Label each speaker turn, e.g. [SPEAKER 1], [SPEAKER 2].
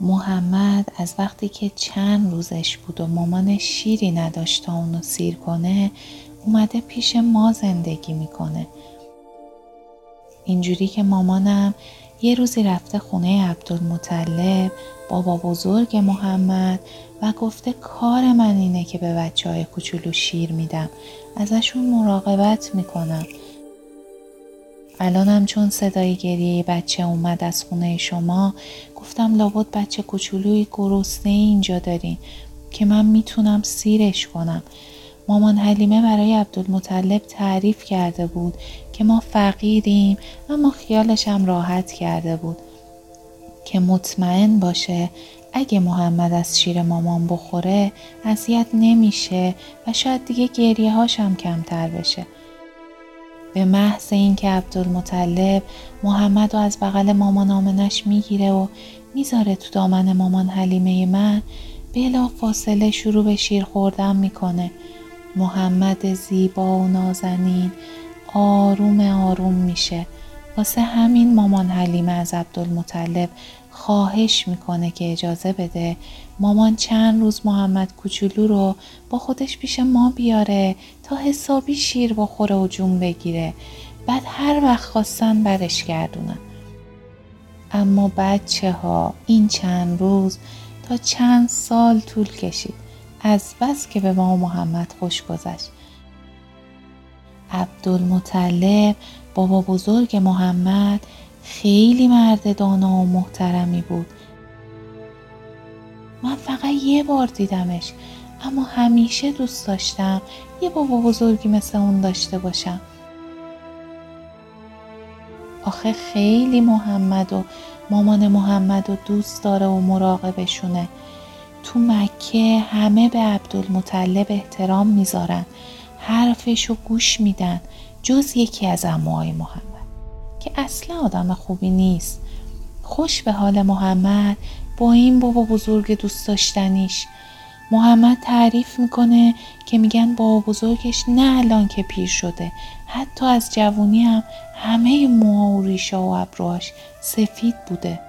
[SPEAKER 1] محمد از وقتی که چند روزش بود و مامانش شیری نداشت تا اونو سیر کنه اومده پیش ما زندگی می‌کنه. اینجوری که مامانم یه روزی رفته خونه عبدالمطلب بابا بزرگ محمد و گفته کار من اینه که به بچه های کوچولو شیر میدم. ازشون مراقبت می‌کنم. الانم چون صدای گریه بچه اومد از خونه شما گفتم لابد بچه کوچولوی گرسنه اینجا دارین که من می‌تونم سیرش کنم. مامان حلیمه برای عبدالمطلب تعریف کرده بود که ما فقیریم اما خیالش هم راحت کرده بود. که مطمئن باشه اگه محمد از شیر مامان بخوره اذیت نمیشه و شاید دیگه گریه هاشم کمتر بشه. به محض اینکه عبدالمطلب محمد رو از بغل مامان آمنش می‌گیره و می‌ذاره تو دامن مامان حلیمه من بلا فاصله شروع به شیر خوردن می‌کنه. محمد زیبا و نازنین آروم آروم میشه. واسه همین مامان حلیمه از عبدالمطلب خواهش می‌کنه که اجازه بده مامان چند روز محمد کوچولو رو با خودش پیش ما بیاره تا حسابی شیر بخوره و جون بگیره. بعد هر وقت خواستن برش گردونن. اما بچه ها این چند روز تا چند سال طول کشید. از بس که به ما محمد خوش گذشت. عبدالمطلب بابا بزرگ محمد خیلی مرد دانا و محترمی بود. من فقط یه بار دیدمش اما همیشه دوست داشتم یه بابا بزرگی مثل اون داشته باشم. آخه خیلی محمد و مامان محمد و دوست داره و مراقبشونه. تو مکه همه به عبدالمطلب احترام می‌ذارن. حرفش رو گوش میدن جز یکی از اموهای محمد که اصلا آدم خوبی نیست. خوش به حال محمد با این بابا بزرگ دوست داشتنیش. محمد تعریف می‌کنه که میگن بابا بزرگش نه الان که پیر شده حتی از جوونی هم همه موها و ریشا و ابروهاش سفید بوده.